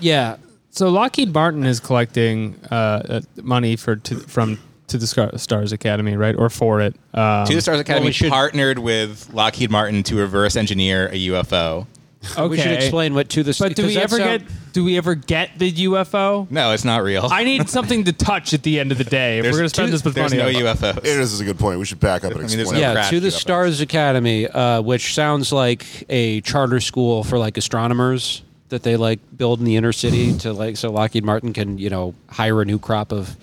yeah, So Lockheed Martin is collecting uh, uh, money for to, from to the Scar- Stars Academy, right, or for it. Um, To the Stars Academy we should- partnered with Lockheed Martin to reverse engineer a UFO. okay. we should explain what to the. But do because we ever sound- get? Do we ever get the UFO? No, it's not real. I need something to touch at the end of the day. If There's we're gonna spend two- this much there's money, no on- UFOs. It is a good point. We should back up and I mean, explain. no yeah, to the UFOs. Stars Academy, uh, which sounds like a charter school for like astronomers that they like build in the inner city to like so Lockheed Martin can you know hire a new crop of.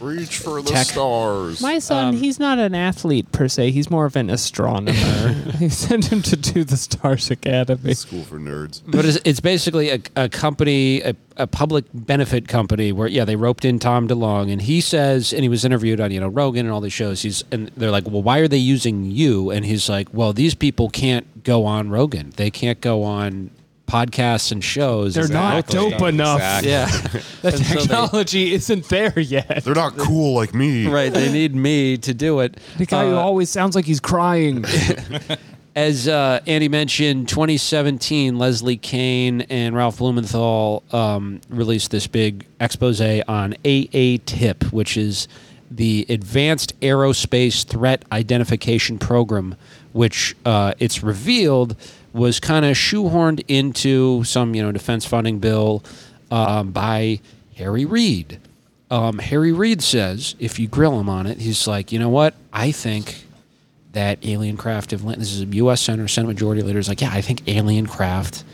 Reach for the Tech. stars. My son, um, he's not an athlete per se. He's more of an astronomer. he sent him to do the Stars Academy. School for nerds. But it's, it's basically a, a company, a, a public benefit company where yeah they roped in Tom DeLonge and he says and he was interviewed on you know Rogan and all these shows. He's and they're like, well, why are they using you? And he's like, well, these people can't go on Rogan. They can't go on podcasts and shows. They're not Exactly. dope enough. Exactly. Yeah, The And so they- technology isn't there yet. They're not cool like me. right. They need me to do it. The guy who Uh, always sounds like he's crying. As uh, Andy mentioned, 2017, Leslie Kean and Ralph Blumenthal um, released this big expose on AA-TIP, which is the Advanced Aerospace Threat Identification Program, which uh, it's revealed was kind of shoehorned into some you know defense funding bill um, by Harry Reid. Um, Harry Reid says if you grill him on it, he's like, you know what? I think that alien craft have landed. This is a U.S. Senator, Senate Majority Leader is like, yeah, I think alien craft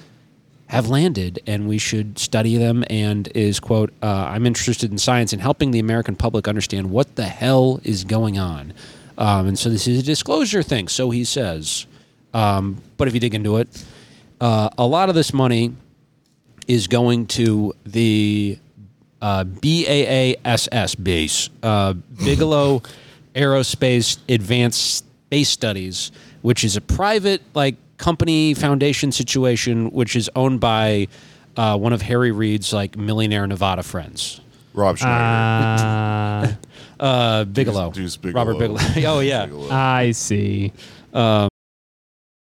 have landed, and we should study them. And is quote, uh, I'm interested in science and helping the American public understand what the hell is going on. Um, and so this is a disclosure thing. So he says. Um, but if you dig into it, uh, a lot of this money is going to the uh, BAASS base, uh, Bigelow Aerospace Advanced Space Studies, which is a private like company foundation situation, which is owned by uh, one of Harry Reid's like millionaire Nevada friends. Rob Schneider. Uh, Uh, Bigelow, Deuce Bigelow. Robert Bigelow. oh yeah. Bigelow. I see. Uh,